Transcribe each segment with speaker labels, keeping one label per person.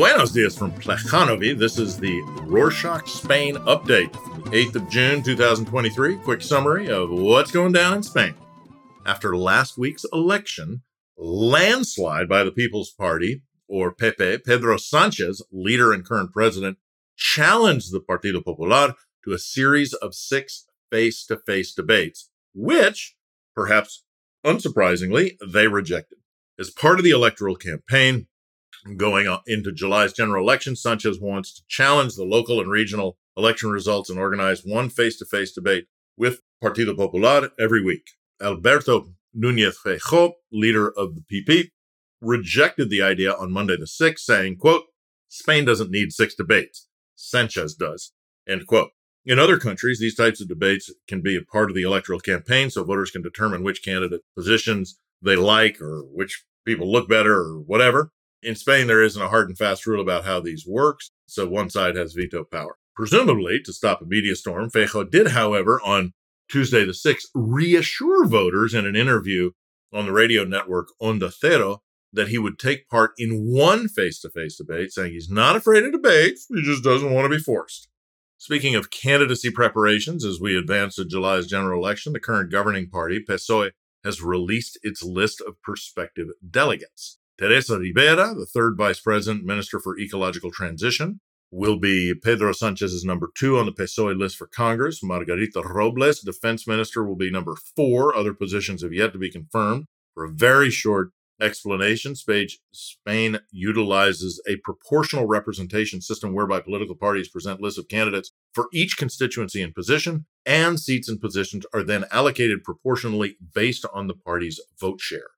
Speaker 1: Buenos dias from Plejanovi. This is the Rorshok Spain update, 8th of June 2023. Quick summary of what's going down in Spain. After last week's election, landslide by the People's Party, or Pepe, Pedro Sanchez, leader and current president, challenged the Partido Popular to a series of six face to face debates, which, perhaps unsurprisingly, they rejected. As part of the electoral campaign, going into July's general election, Sanchez wants to challenge the local and regional election results and organize one face to face debate with Partido Popular every week. Alberto Nunez Feijóo, leader of the PP, rejected the idea on Monday the 6th, saying, quote, Spain doesn't need six debates. Sanchez does, end quote. In other countries, these types of debates can be a part of the electoral campaign so voters can determine which candidate positions they like or which people look better or whatever. In Spain, there isn't a hard and fast rule about how these works, so one side has veto power. Presumably, to stop a media storm, Feijóo did, however, on Tuesday the 6th, reassure voters in an interview on the radio network Onda Cero that he would take part in one face to face debate, saying he's not afraid of debates, he just doesn't want to be forced. Speaking of candidacy preparations, as we advance to July's general election, the current governing party, PSOE, has released its list of prospective delegates. Teresa Ribera, the third vice president, minister for ecological transition, will be Pedro Sanchez's number two on the PSOE list for Congress. Margarita Robles, defense minister, will be number four. Other positions have yet to be confirmed. For a very short explanation, Spain utilizes a proportional representation system whereby political parties present lists of candidates for each constituency and position, and seats and positions are then allocated proportionally based on the party's vote share.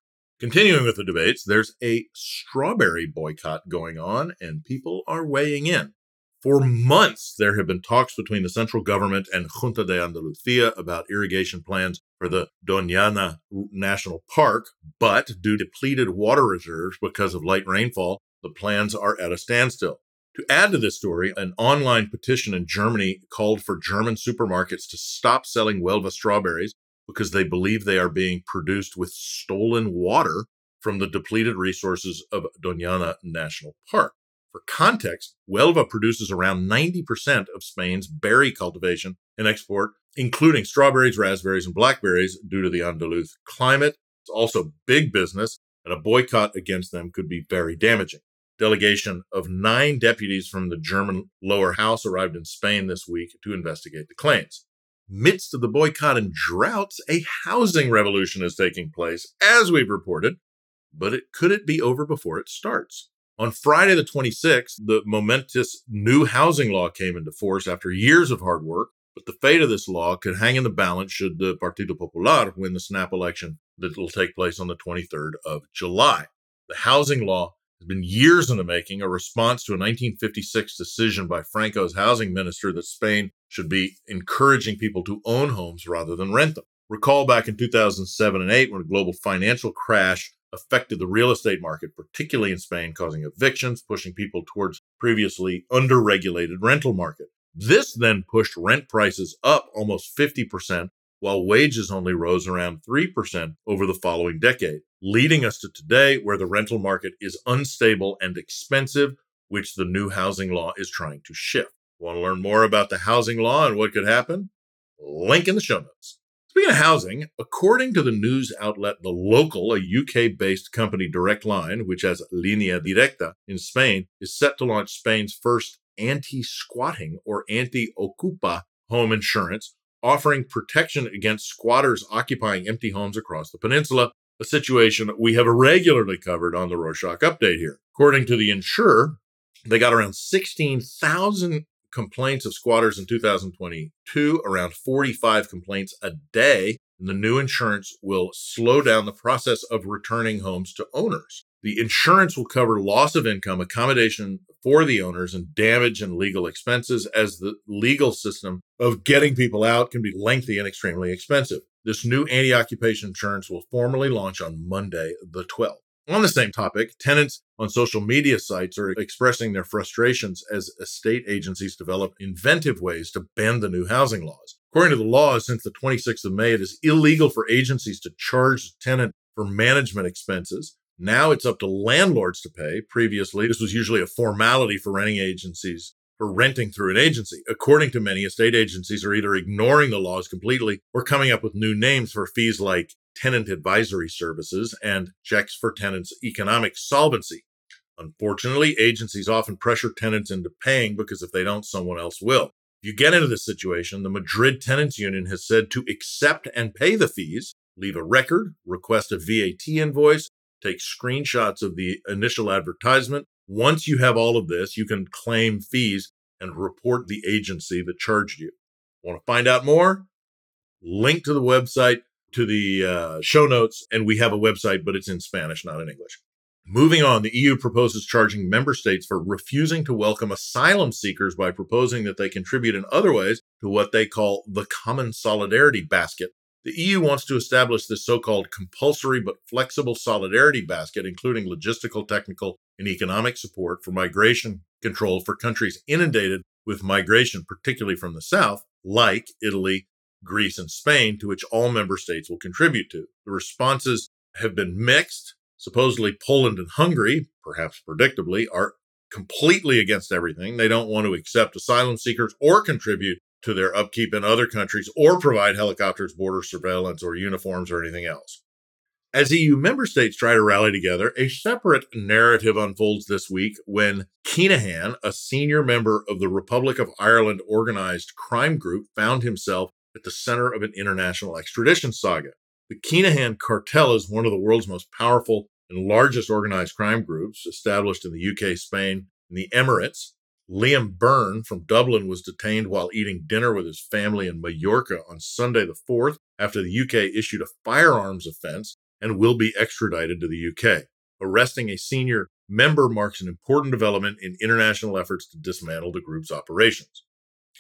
Speaker 1: Continuing with the debates, there's a strawberry boycott going on, and people are weighing in. For months, there have been talks between the central government and Junta de Andalucia about irrigation plans for the Doñana National Park, but due to depleted water reserves because of light rainfall, the plans are at a standstill. To add to this story, an online petition in Germany called for German supermarkets to stop selling Huelva strawberries because they believe they are being produced with stolen water from the depleted resources of Doñana National Park. For context, Huelva produces around 90% of Spain's berry cultivation and export, including strawberries, raspberries, and blackberries due to the Andaluz climate. It's also big business, and a boycott against them could be very damaging. Delegation of nine deputies from the German lower house arrived in Spain this week to investigate the claims midst of the boycott and droughts, a housing revolution is taking place, as we've reported. But it, could it be over before it starts? On Friday, the 26th, the momentous new housing law came into force after years of hard work. But the fate of this law could hang in the balance should the Partido Popular win the snap election that will take place on the 23rd of July. The housing law has been years in the making, a response to a 1956 decision by Franco's housing minister that Spain should be encouraging people to own homes rather than rent them. Recall back in 2007 and 8 when a global financial crash affected the real estate market, particularly in Spain, causing evictions, pushing people towards previously underregulated rental market. This then pushed rent prices up almost 50%, while wages only rose around 3% over the following decade, leading us to today where the rental market is unstable and expensive, which the new housing law is trying to shift. Want to learn more about the housing law and what could happen? Link in the show notes. Speaking of housing, according to the news outlet The Local, a UK based company Direct Line, which has Linea Directa in Spain, is set to launch Spain's first anti squatting or anti okupa home insurance, offering protection against squatters occupying empty homes across the peninsula, a situation we have regularly covered on the Rorshok update here. According to the insurer, they got around 16,000 complaints of squatters in 2022, around 45 complaints a day. And the new insurance will slow down the process of returning homes to owners. The insurance will cover loss of income, accommodation for the owners, and damage and legal expenses, as the legal system of getting people out can be lengthy and extremely expensive. This new anti occupation insurance will formally launch on Monday, the 12th. On the same topic, tenants on social media sites are expressing their frustrations as estate agencies develop inventive ways to bend the new housing laws. According to the laws, since the 26th of May, it is illegal for agencies to charge the tenant for management expenses. Now it's up to landlords to pay. Previously, this was usually a formality for renting agencies for renting through an agency. According to many, estate agencies are either ignoring the laws completely or coming up with new names for fees like tenant advisory services and checks for tenants' economic solvency. Unfortunately, agencies often pressure tenants into paying because if they don't, someone else will. If you get into this situation, the Madrid Tenants Union has said to accept and pay the fees, leave a record, request a VAT invoice, take screenshots of the initial advertisement. Once you have all of this, you can claim fees and report the agency that charged you. Want to find out more? Link to the website, to the uh, show notes, and we have a website, but it's in Spanish, not in English. Moving on, the EU proposes charging member states for refusing to welcome asylum seekers by proposing that they contribute in other ways to what they call the common solidarity basket. The EU wants to establish this so called compulsory but flexible solidarity basket, including logistical, technical, and economic support for migration control for countries inundated with migration, particularly from the south, like Italy, Greece, and Spain, to which all member states will contribute to. The responses have been mixed Supposedly, Poland and Hungary, perhaps predictably, are completely against everything. They don't want to accept asylum seekers or contribute to their upkeep in other countries or provide helicopters, border surveillance, or uniforms or anything else. As EU member states try to rally together, a separate narrative unfolds this week when Kinahan, a senior member of the Republic of Ireland organized crime group, found himself at the center of an international extradition saga. The Kinahan cartel is one of the world's most powerful and largest organized crime groups established in the UK, Spain, and the Emirates. Liam Byrne from Dublin was detained while eating dinner with his family in Mallorca on Sunday the 4th after the UK issued a firearms offense and will be extradited to the UK. Arresting a senior member marks an important development in international efforts to dismantle the group's operations.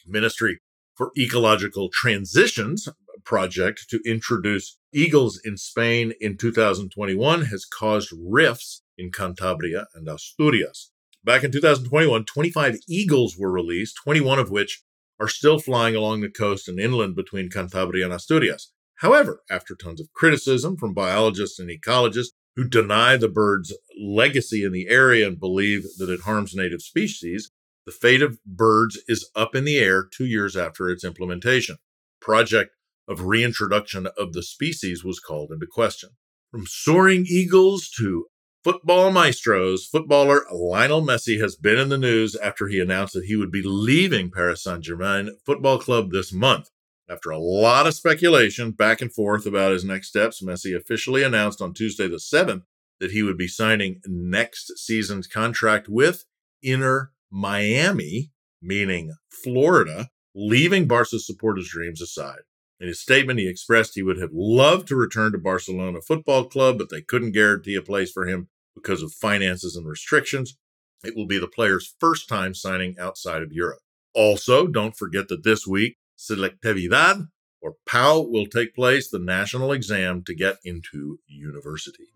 Speaker 1: Ministry for Ecological Transitions project to introduce eagles in Spain in 2021 has caused rifts in Cantabria and Asturias. Back in 2021, 25 eagles were released, 21 of which are still flying along the coast and inland between Cantabria and Asturias. However, after tons of criticism from biologists and ecologists who deny the bird's legacy in the area and believe that it harms native species, the fate of birds is up in the air two years after its implementation. Project of reintroduction of the species was called into question. From soaring eagles to football maestros, footballer Lionel Messi has been in the news after he announced that he would be leaving Paris Saint Germain Football Club this month. After a lot of speculation back and forth about his next steps, Messi officially announced on Tuesday the 7th that he would be signing next season's contract with Inter Miami, meaning Florida, leaving Barca's supporters' dreams aside. In his statement, he expressed he would have loved to return to Barcelona Football Club, but they couldn't guarantee a place for him because of finances and restrictions. It will be the player's first time signing outside of Europe. Also, don't forget that this week, Selectividad, or PAU, will take place, the national exam to get into university.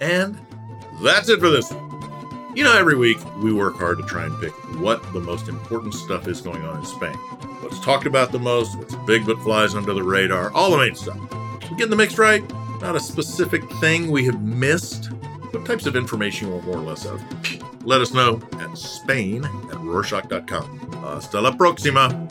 Speaker 1: And that's it for this. You know, every week we work hard to try and pick what the most important stuff is going on in Spain. What's talked about the most, what's big but flies under the radar, all the main stuff. We're getting the mix right? Not a specific thing we have missed. What types of information you want more or less of? Let us know at spain at rorshok.com. Hasta la próxima.